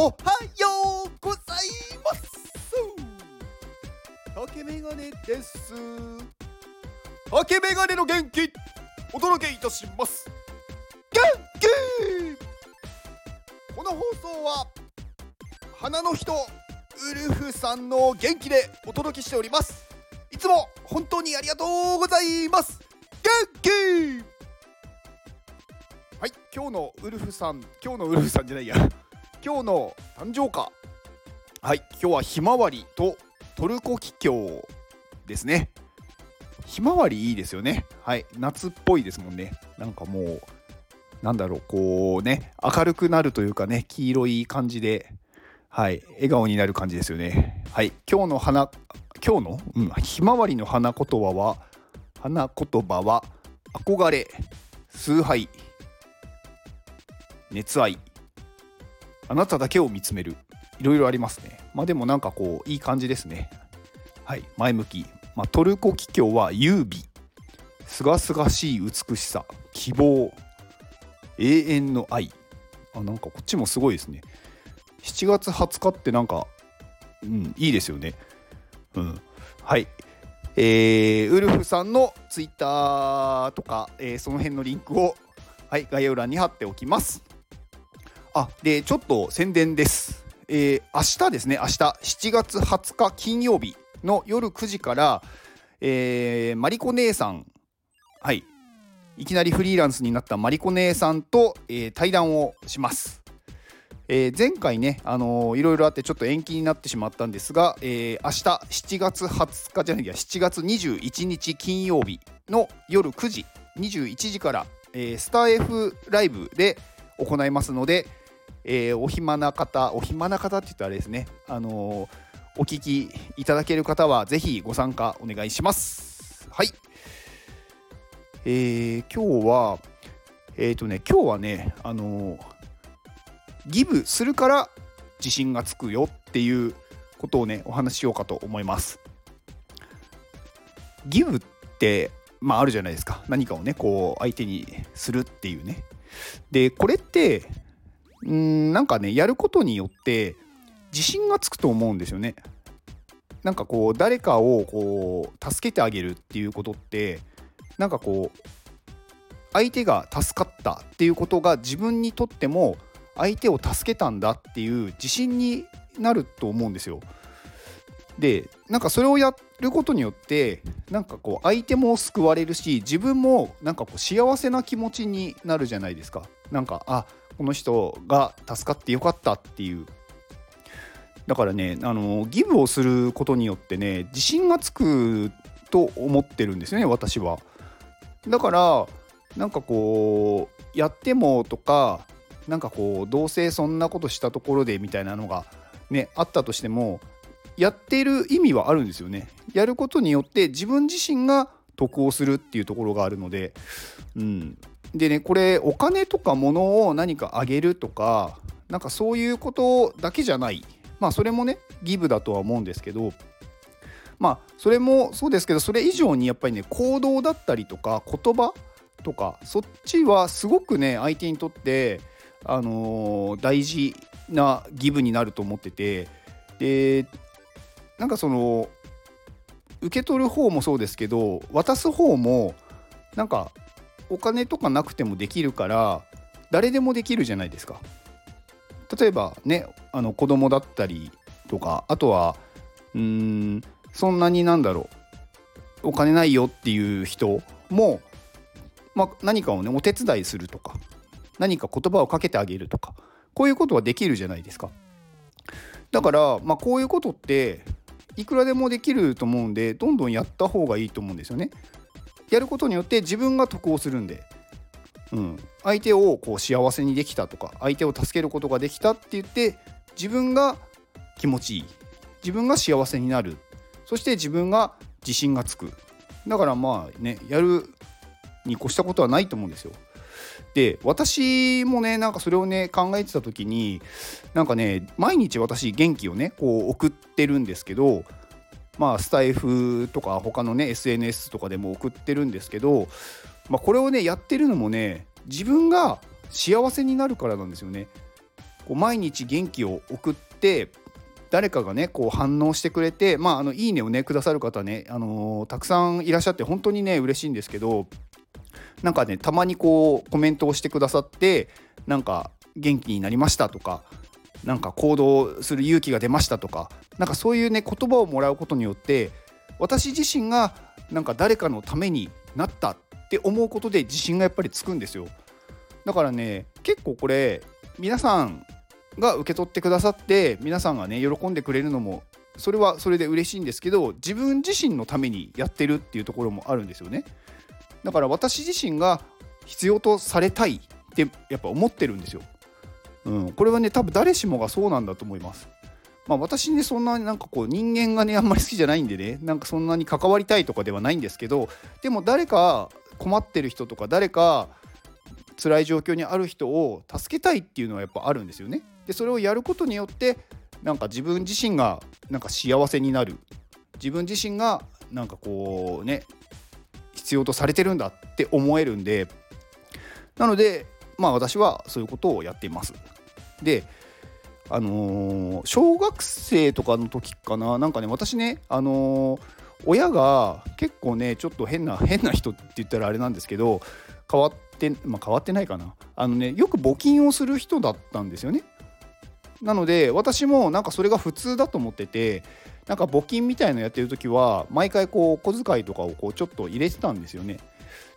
おはようございます。竹メガネです。竹メガネの元気お届けいたします。元気!この放送は花の人ウルフさんの元気でお届けしております。いつも本当にありがとうございます。元気!はい今日のウルフさん今日のウルフさんじゃないや。今日の誕生花。はい今日はひまわりとトルコキキョウですね。ひまわりいいですよね。はい夏っぽいですもんね。なんかもうなんだろうこうね明るくなるというかね黄色い感じではい笑顔になる感じですよね。はい今日の花今日の、うん、ひまわりの花言葉は花言葉は憧れ崇拝熱愛。あなただけを見つめる。いろいろありますね。まあでもなんかこういい感じですね。はい。前向き、まあ、トルコキキョウは優美。すがすがしい美しさ。希望。永遠の愛。あなんかこっちもすごいですね。7月20日ってなんかうんいいですよね。うん。はい。えー、ウルフさんのツイッターとか、えー、その辺のリンクを、はい、概要欄に貼っておきます。あでちょっと宣伝です。えー、明日ですね、明日7月20日金曜日の夜9時から、えー、マリコ姉さん、はい、いきなりフリーランスになったマリコ姉さんと、えー、対談をします。え、前回ね、あの、いろいろあってちょっと延期になってしまったんですが、えー、明日7月20日じゃないや7月21日金曜日の夜9時21時から、えー、スター F ライブで行いますので、えー、お暇な方お暇な方って言ったらあれですね、あのー、お聞きいただける方はぜひご参加お願いします。はい。えー、今日はえっ、ー、とね今日はねあのギブするから自信がつくよっていうことをねお話ししようかと思います。ギブってまああるじゃないですか。何かをねこう相手にするっていうね。でこれってんなんかねやることによって自信がつくと思うんですよねなんかこう誰かをこう助けてあげるっていうことってなんかこう相手が助かったっていうことが自分にとっても相手を助けたんだっていう自信になると思うんですよ。でなんかそれをやることによってなんかこう相手も救われるし自分もなんかこう幸せな気持ちになるじゃないですか。なんかあこの人が助かってよかったっていうだからねあのギブをすることによってね自信がつくと思ってるんですよね私は。だからなんかこうやってもとかなんかこうどうせそんなことしたところでみたいなのがねあったとしてもやってる意味はあるんですよね。やることによって自分自身が得をするっていうところがあるので、うん、でねこれお金とか物を何かあげるとかなんかそういうことだけじゃない。まあそれもねギブだとは思うんですけど。まあそれもそうですけどそれ以上にやっぱりね行動だったりとか言葉とかそっちはすごくね相手にとってあのー、大事なギブになると思ってて。でなんかその受け取る方もそうですけど渡す方もなんかお金とかなくてもできるから誰でもできるじゃないですか。例えばねあの子供だったりとかあとはうーんそんなになんだろうお金ないよっていう人も、まあ、何かをねお手伝いするとか何か言葉をかけてあげるとかこういうことはできるじゃないですかだからまあこういうことっていくらでもできると思うんでどんどんやった方がいいと思うんですよねやることによって自分が得をするんで、うん、相手をこう幸せにできたとか相手を助けることができたって言って自分が気持ちいい。自分が幸せになる。そして自分が自信がつく。だからまあねやるに越したことはないと思うんですよ。で私もねなんかそれをね考えてた時になんかね毎日私元気をねこう送ってるんですけどまあスタイフとか他のね SNS とかでも送ってるんですけど、まあ、これをねやってるのもね自分が幸せになるからなんですよね。こう毎日元気を送って誰かがねこう反応してくれてまああのいいねをねくださる方ね、あのー、たくさんいらっしゃって本当にね嬉しいんですけどなんかねたまにこうコメントをしてくださってなんか元気になりましたとかなんか行動する勇気が出ましたとかなんかそういうね言葉をもらうことによって私自身がなんか誰かのためになったって思うことで自信がやっぱりつくんですよ。だからね結構これ皆さんが受け取ってくださって皆さんがね喜んでくれるのもそれはそれで嬉しいんですけど自分自身のためにやってるっていうところもあるんですよね。だから私自身が必要とされたいってやっぱ思ってるんですよ、うん、これはね多分誰しもがそうなんだと思いますまあ私ねそんななんかこう人間がねあんまり好きじゃないんでねなんかそんなに関わりたいとかではないんですけどでも誰か困ってる人とか誰か辛い状況にある人を助けたいっていうのはやっぱあるんですよね。でそれをやることによってなんか自分自身がなんか幸せになる自分自身がなんかこうね必要とされてるんだって思えるんでなのでまあ私はそういうことをやっています。であのー、小学生とかの時かななんかね私ねあのー、親が結構ねちょっと変な変な人って言ったらあれなんですけど変わって、まあ、変わってないかな。あのねよく募金をする人だったんですよね。なので私もなんかそれが普通だと思っててなんか募金みたいのやってる時は毎回こう小遣いとかをこうちょっと入れてたんですよね。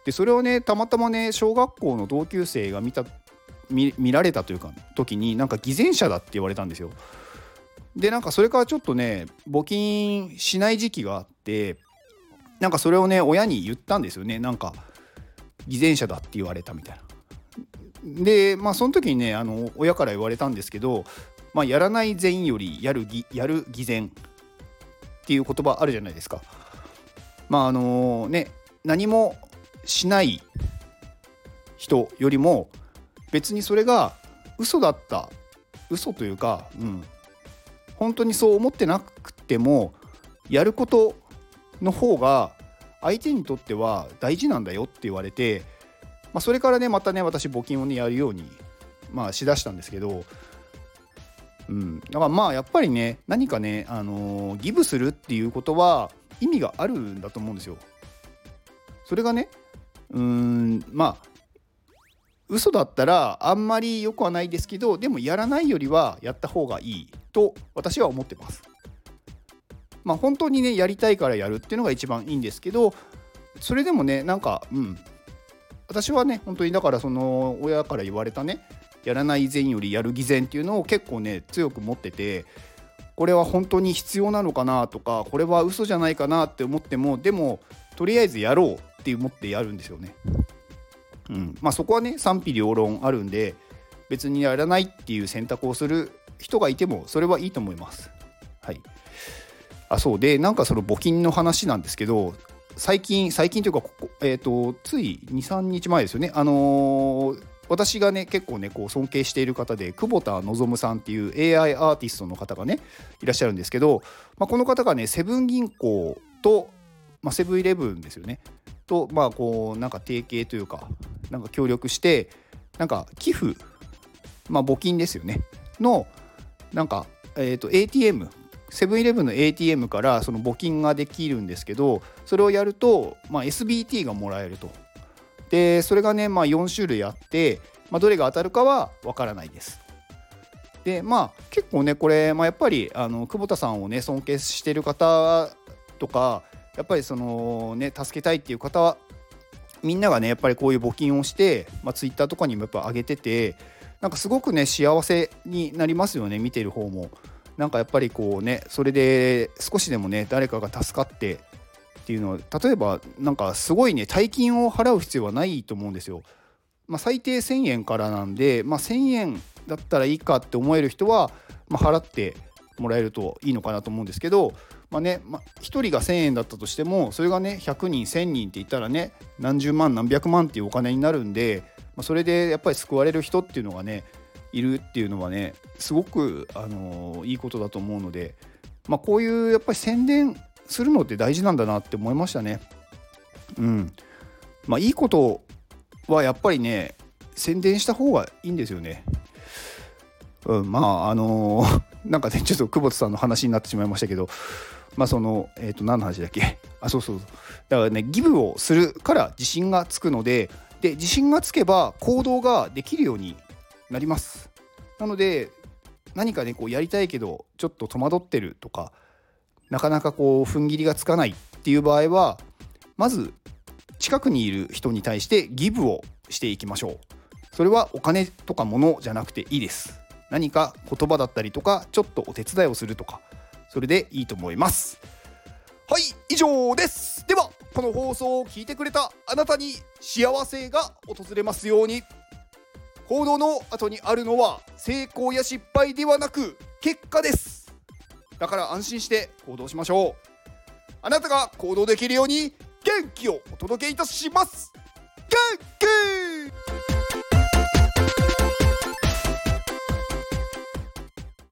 でそれをねたまたまね小学校の同級生が見た見られたというか時になんか偽善者だって言われたんですよでなんかそれからちょっとね募金しない時期があってなんかそれをね親に言ったんですよねなんか偽善者だって言われたみたいな。でまあその時にねあの親から言われたんですけど、まあ、やらない善よりやるやる偽善っていう言葉あるじゃないですか。まああのね何もしない人よりも別にそれが嘘だった嘘というか、うん、本当にそう思ってなくてもやることの方が相手にとっては大事なんだよって言われて、まあ、それからねまたね私募金をねやるように、まあ、しだしたんですけど、うん、だからまあやっぱりね何かね、あのー、ギブするっていうことは意味があるんだと思うんですよ。それがねうーんまあ嘘だったらあんまり良くはないですけどでもやらないよりはやった方がいいと私は思ってます。まあ、本当にねやりたいからやるっていうのが一番いいんですけどそれでもねなんかうん私はね本当にだからその親から言われたねやらない以前よりやる偽善っていうのを結構ね強く持っててこれは本当に必要なのかなとかこれは嘘じゃないかなって思ってもでもとりあえずやろうって思ってやるんですよね。うん。まあ、そこはね賛否両論あるんで別にやらないっていう選択をする人がいてもそれはいいと思います。はい、あそうでなんかその募金の話なんですけど最近最近というかここ、えーと、つい23日前ですよね。あのー、私がね結構ねこう尊敬している方で久保田望さんっていう AI アーティストの方がねいらっしゃるんですけど、まあ、この方がねセブン銀行と、まあ、セブンイレブンですよね。とまあこうなんか提携というかなんか協力してなんか寄付まあ募金ですよね。のなんかえーと ATM セブンイレブンの ATM からその募金ができるんですけどそれをやると、まあ、SBT がもらえると。でそれがね、まあ、4種類あって、まあ、どれが当たるかはわからないです。でまあ結構ねこれ、まあ、やっぱりあの久保田さんをね尊敬してる方とかやっぱりそのね助けたいっていう方はみんながねやっぱりこういう募金をして、まあ、Twitter とかにもやっぱ上げててなんかすごくね幸せになりますよね見てる方も。なんかやっぱりこうねそれで少しでもね誰かが助かってっていうのは例えばなんかすごいね大金を払う必要はないと思うんですよ。まあ、最低1,000円からなんで、まあ、1,000円だったらいいかって思える人は、まあ、払ってもらえるといいのかなと思うんですけど、まあねまあ、1人が1,000円だったとしてもそれがね100人1,000人って言ったらね何十万何百万っていうお金になるんで、まあ、それでやっぱり救われる人っていうのがねいるっていうのはねすごく、あのいいことだと思うので、まあ、こういうやっぱり宣伝するのって大事なんだなって思いましたね。うん。まあいいことはやっぱりね宣伝した方がいいんですよね。うん、まああのーなんかねちょっと久保田さんの話になってしまいましたけどまあそのえっ、と何の話だっけ？あそうそう。だからねギブをするから自信がつくのでで自信がつけば行動ができるようになります。なので何かねこうやりたいけどちょっと戸惑ってるとかなかなかこう踏ん切りがつかないっていう場合はまず近くにいる人に対してギブをしていきましょう。それはお金とか物じゃなくていいです。何か言葉だったりとかちょっとお手伝いをするとかそれでいいと思います。はい以上です。ではこの放送を聞いてくれたあなたに幸せが訪れますように。行動の後にあるのは成功や失敗ではなく結果です。だから安心して行動しましょう。あなたが行動できるように元気をお届けいたします。元